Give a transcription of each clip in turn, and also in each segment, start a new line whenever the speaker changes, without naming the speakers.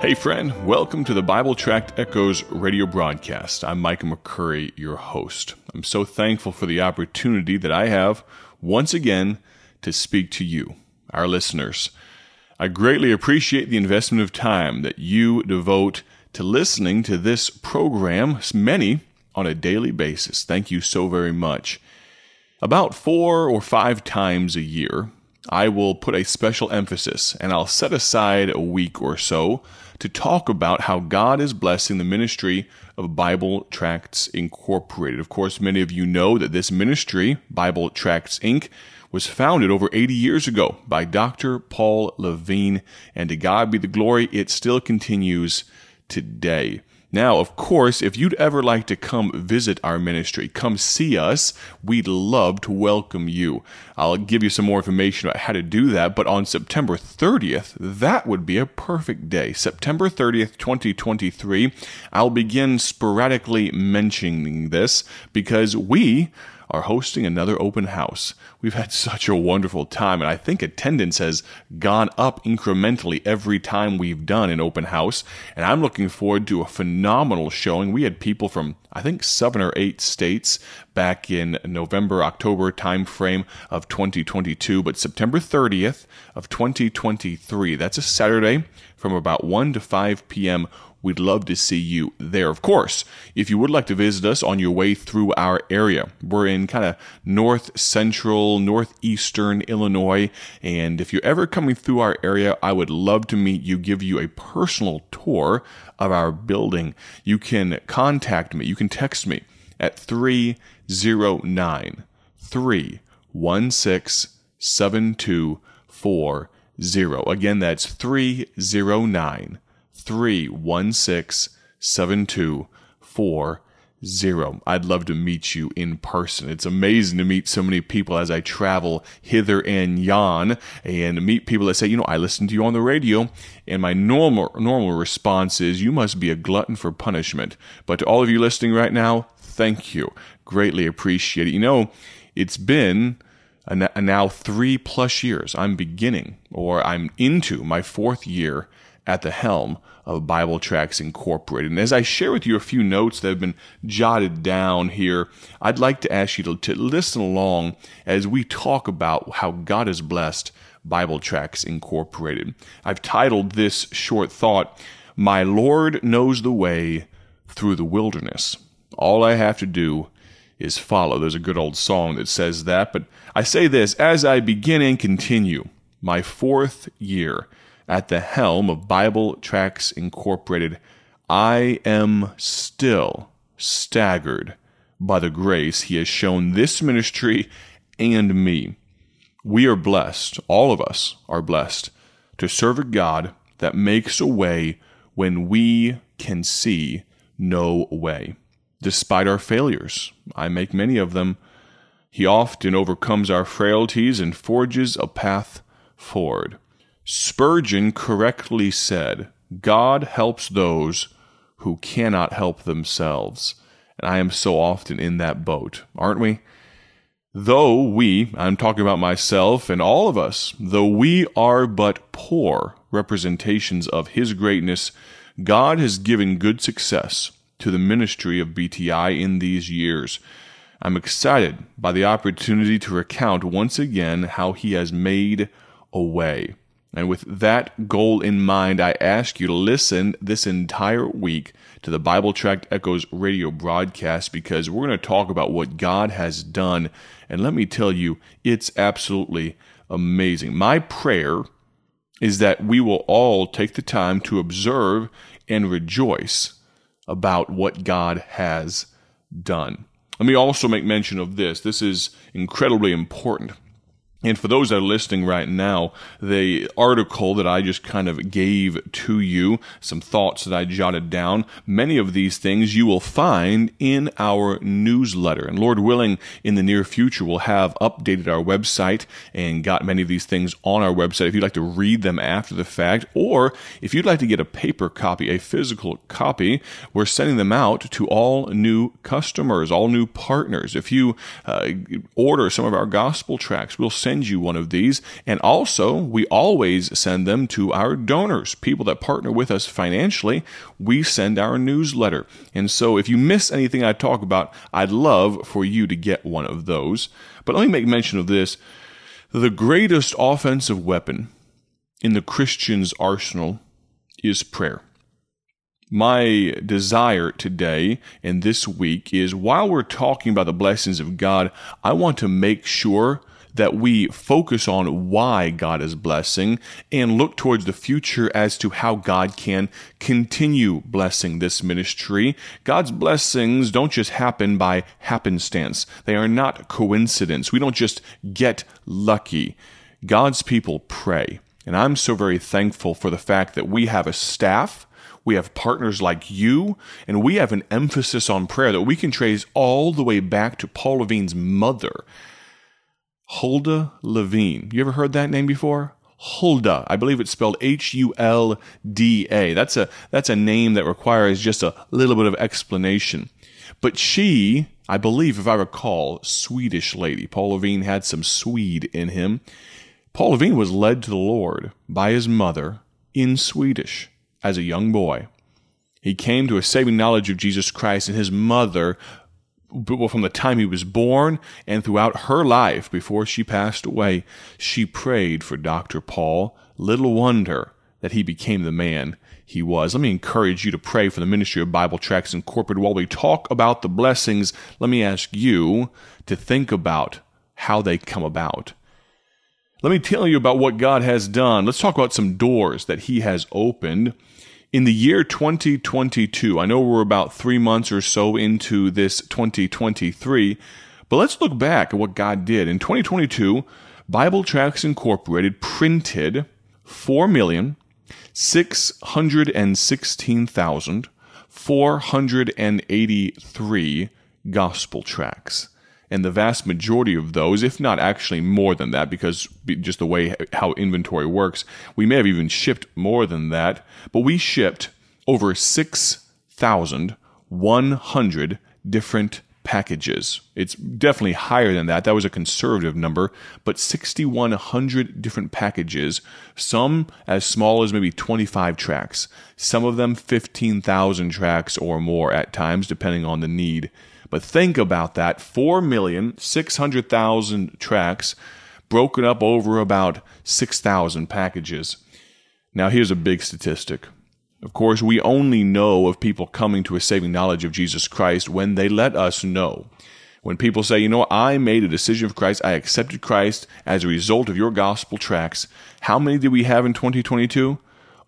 Hey, friend, welcome to the Bible Tract Echoes radio broadcast. I'm Micah McCurry, your host. I'm so thankful for the opportunity that I have once again to speak to you, our listeners. I greatly appreciate the investment of time that you devote to listening to this program, many on a daily basis. Thank you so very much. About four or five times a year, I will put a special emphasis and I'll set aside a week or so to talk about how God is blessing the ministry of Bible Tracts Incorporated. Of course, many of you know that this ministry, Bible Tracts Inc., was founded over 80 years ago by Dr. Paul Levine, and to God be the glory, it still continues today. Now, of course, if you'd ever like to come visit our ministry, come see us, we'd love to welcome you. I'll give you some more information about how to do that, but on September 30th, that would be a perfect day. September 30th, 2023, I'll begin sporadically mentioning this because we are hosting another open house. We've had such a wonderful time, and I think attendance has gone up incrementally every time we've done an open house. And I'm looking forward to a phenomenal showing. We had people from, I think, seven or eight states back in November, October timeframe of 2022, but September 30th of 2023. That's a Saturday from about 1 to 5 p.m. We'd love to see you there. Of course, if you would like to visit us on your way through our area, we're in kind of north central, northeastern Illinois. And if you're ever coming through our area, I would love to meet you, give you a personal tour of our building. You can contact me, you can text me at 309 316 7240. Again, that's 309- three one six seven two four zero. I'd love to meet you in person. It's amazing to meet so many people as I travel hither and yon and meet people that say, you know, I listen to you on the radio and my normal normal response is you must be a glutton for punishment. But to all of you listening right now, thank you. Greatly appreciate it. You know, it's been a now 3 plus years. I'm beginning or I'm into my 4th year at the helm of Bible Tracts Incorporated. And as I share with you a few notes that have been jotted down here, I'd like to ask you to, to listen along as we talk about how God has blessed Bible Tracts Incorporated. I've titled this short thought, My Lord Knows the Way Through the Wilderness. All I have to do is follow. There's a good old song that says that, but I say this as I begin and continue my fourth year at the helm of Bible Tracts Incorporated, I am still staggered by the grace he has shown this ministry and me. We are blessed, all of us are blessed, to serve a God that makes a way when we can see no way. Despite our failures, I make many of them, he often overcomes our frailties and forges a path forward. Spurgeon correctly said, God helps those who cannot help themselves. And I am so often in that boat, aren't we? Though we, I'm talking about myself and all of us, though we are but poor representations of His greatness, God has given good success to the ministry of BTI in these years. I'm excited by the opportunity to recount once again how He has made a way. And with that goal in mind, I ask you to listen this entire week to the Bible Tract Echoes radio broadcast because we're going to talk about what God has done. And let me tell you, it's absolutely amazing. My prayer is that we will all take the time to observe and rejoice about what God has done. Let me also make mention of this. This is incredibly important. And for those that are listening right now, the article that I just kind of gave to you, some thoughts that I jotted down, many of these things you will find in our newsletter. And Lord willing, in the near future, we'll have updated our website and got many of these things on our website. If you'd like to read them after the fact, or if you'd like to get a paper copy, a physical copy, we're sending them out to all new customers, all new partners. If you uh, order some of our gospel tracts, we'll send send you one of these. And also, we always send them to our donors, people that partner with us financially. We send our newsletter. And so, if you miss anything I talk about, I'd love for you to get one of those. But let me make mention of this the greatest offensive weapon in the Christian's arsenal is prayer. My desire today and this week is while we're talking about the blessings of God, I want to make sure that we focus on why God is blessing and look towards the future as to how God can continue blessing this ministry. God's blessings don't just happen by happenstance, they are not coincidence. We don't just get lucky. God's people pray. And I'm so very thankful for the fact that we have a staff. We have partners like you, and we have an emphasis on prayer that we can trace all the way back to Paul Levine's mother. Hulda Levine. You ever heard that name before? Hulda. I believe it's spelled H U L D A. That's a that's a name that requires just a little bit of explanation. But she, I believe, if I recall, Swedish lady. Paul Levine had some Swede in him. Paul Levine was led to the Lord by his mother in Swedish as a young boy. He came to a saving knowledge of Jesus Christ, and his mother well, from the time he was born and throughout her life before she passed away, she prayed for Dr. Paul. Little wonder that he became the man he was. Let me encourage you to pray for the ministry of Bible Tracts Incorporated. While we talk about the blessings, let me ask you to think about how they come about. Let me tell you about what God has done. Let's talk about some doors that He has opened in the year 2022, I know we're about three months or so into this 2023, but let's look back at what God did. In 2022, Bible Tracts Incorporated printed 4,616,483 gospel tracts and the vast majority of those, if not actually more than that, because just the way how inventory works, we may have even shipped more than that, but we shipped over 6,100 different packages. It's definitely higher than that. That was a conservative number, but 6,100 different packages, some as small as maybe 25 tracts, some of them 15,000 tracts or more at times, depending on the need. But think about that 4,600,000 tracts broken up over about 6,000 packages. Now, here's a big statistic. Of course, we only know of people coming to a saving knowledge of Jesus Christ when they let us know. When people say, you know, I made a decision of Christ, I accepted Christ as a result of your gospel tracts, how many do we have in 2022?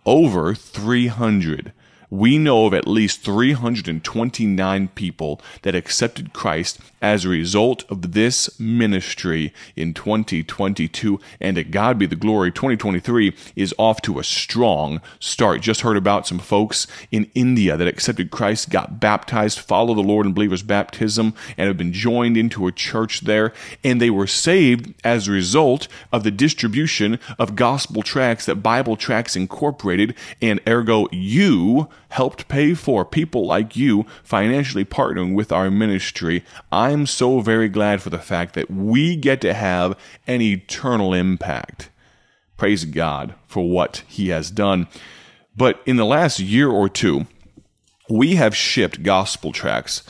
Over 300 we know of at least 329 people that accepted Christ as a result of this ministry in 2022. And to God be the glory, 2023 is off to a strong start. Just heard about some folks in India that accepted Christ, got baptized, followed the Lord in believers' baptism, and have been joined into a church there. And they were saved as a result of the distribution of gospel tracts that Bible Tracts Incorporated and ergo you helped pay for people like you financially partnering with our ministry. I'm so very glad for the fact that we get to have an eternal impact. Praise God for what He has done. But in the last year or two, we have shipped gospel tracts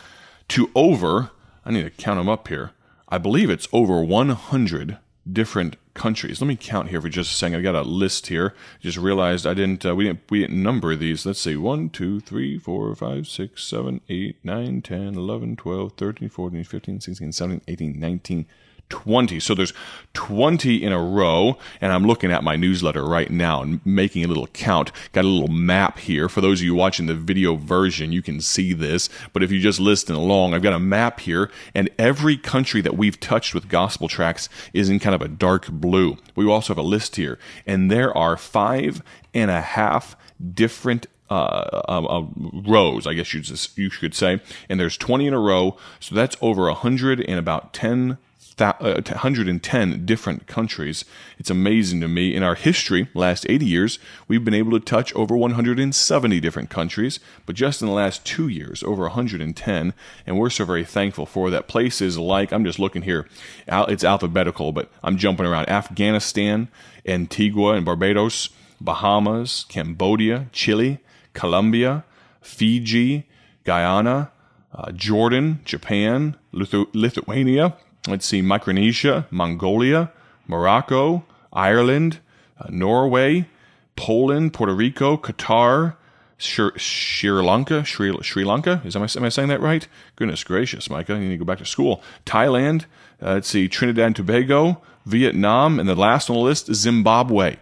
to over, I need to count them up here, I believe it's over 100 different countries. Let me count here for just a second. got a list here. Just realized I didn't, uh, we didn't, we didn't number these. Let's see. 1, 2, 3, 4, 5, 6, 7, 8, 9, 10, 11, 12, 13, 14, 15, 16, 17, 18, 19, 20. So there's 20 in a row, and I'm looking at my newsletter right now and making a little count. Got a little map here. For those of you watching the video version, you can see this, but if you just listen along, I've got a map here, and every country that we've touched with gospel tracts is in kind of a dark blue. We also have a list here, and there are five and a half different uh, uh, uh, rows, I guess you you could say, and there's 20 in a row, so that's over 100 and about 10 110 uh, different countries. It's amazing to me. In our history, last 80 years, we've been able to touch over 170 different countries, but just in the last two years, over 110. And we're so very thankful for that. Places like, I'm just looking here, it's alphabetical, but I'm jumping around Afghanistan, Antigua and Barbados, Bahamas, Cambodia, Chile, Colombia, Fiji, Guyana, uh, Jordan, Japan, Lithu- Lithuania, let's see, Micronesia, Mongolia, Morocco, Ireland, uh, Norway, Poland, Puerto Rico, Qatar, Sri, Sri Lanka, Sri, Sri Lanka. Is am I, am I saying that right? Goodness gracious, Micah, you need to go back to school. Thailand, uh, let's see, Trinidad and Tobago, Vietnam, and the last on the list is Zimbabwe.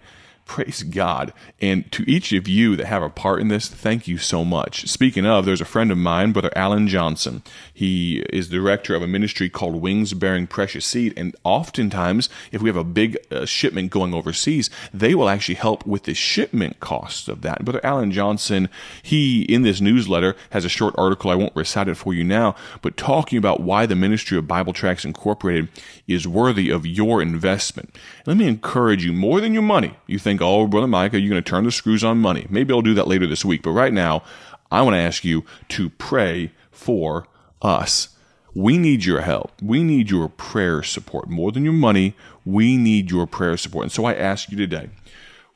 Praise God. And to each of you that have a part in this, thank you so much. Speaking of, there's a friend of mine, Brother Alan Johnson. He is director of a ministry called Wings Bearing Precious Seed. And oftentimes, if we have a big uh, shipment going overseas, they will actually help with the shipment costs of that. Brother Alan Johnson, he, in this newsletter, has a short article. I won't recite it for you now, but talking about why the ministry of Bible Tracts Incorporated is worthy of your investment. Let me encourage you more than your money. You think think, oh, brother Micah, you're going to turn the screws on money. Maybe I'll do that later this week. But right now, I want to ask you to pray for us. We need your help. We need your prayer support. More than your money, we need your prayer support. And so I ask you today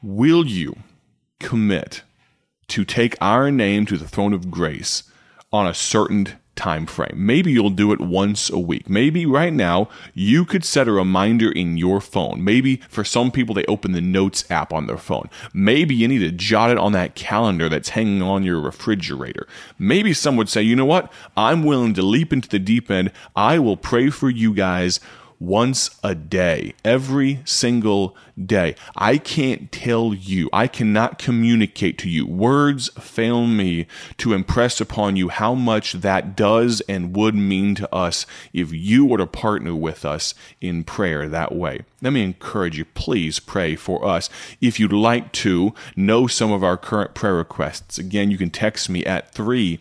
will you commit to take our name to the throne of grace on a certain time frame. Maybe you'll do it once a week. Maybe right now you could set a reminder in your phone. Maybe for some people they open the notes app on their phone. Maybe you need to jot it on that calendar that's hanging on your refrigerator. Maybe some would say, "You know what? I'm willing to leap into the deep end. I will pray for you guys." once a day, every single day. I can't tell you, I cannot communicate to you. Words fail me to impress upon you how much that does and would mean to us if you were to partner with us in prayer that way. Let me encourage you, please pray for us. If you'd like to know some of our current prayer requests, again, you can text me at 309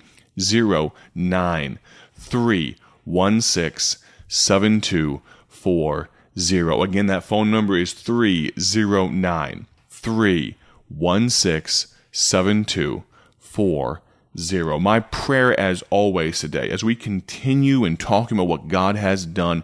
316 72 Four zero Again, that phone number is three zero nine three one six seven two four zero. My prayer, as always, today, as we continue in talking about what God has done,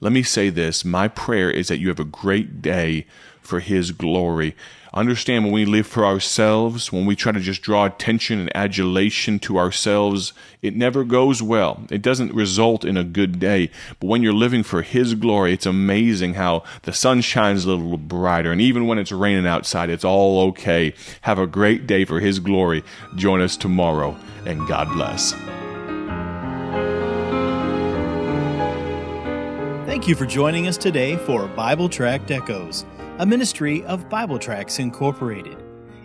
let me say this my prayer is that you have a great day for His glory. Understand when we live for ourselves, when we try to just draw attention and adulation to ourselves, it never goes well. It doesn't result in a good day. But when you're living for His glory, it's amazing how the sun shines a little brighter. And even when it's raining outside, it's all okay. Have a great day for His glory. Join us tomorrow, and God bless.
Thank you for joining us today for Bible Tract Echoes a ministry of Bible Tracts Incorporated.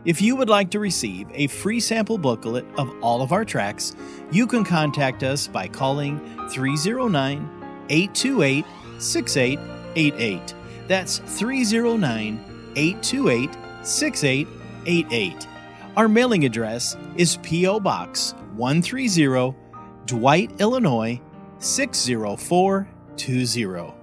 If you would like to receive a free sample booklet of all of our tracts, you can contact us by calling 309 828 6888. That's 309 828 6888. Our mailing address is P.O. Box 130, Dwight, Illinois 60420.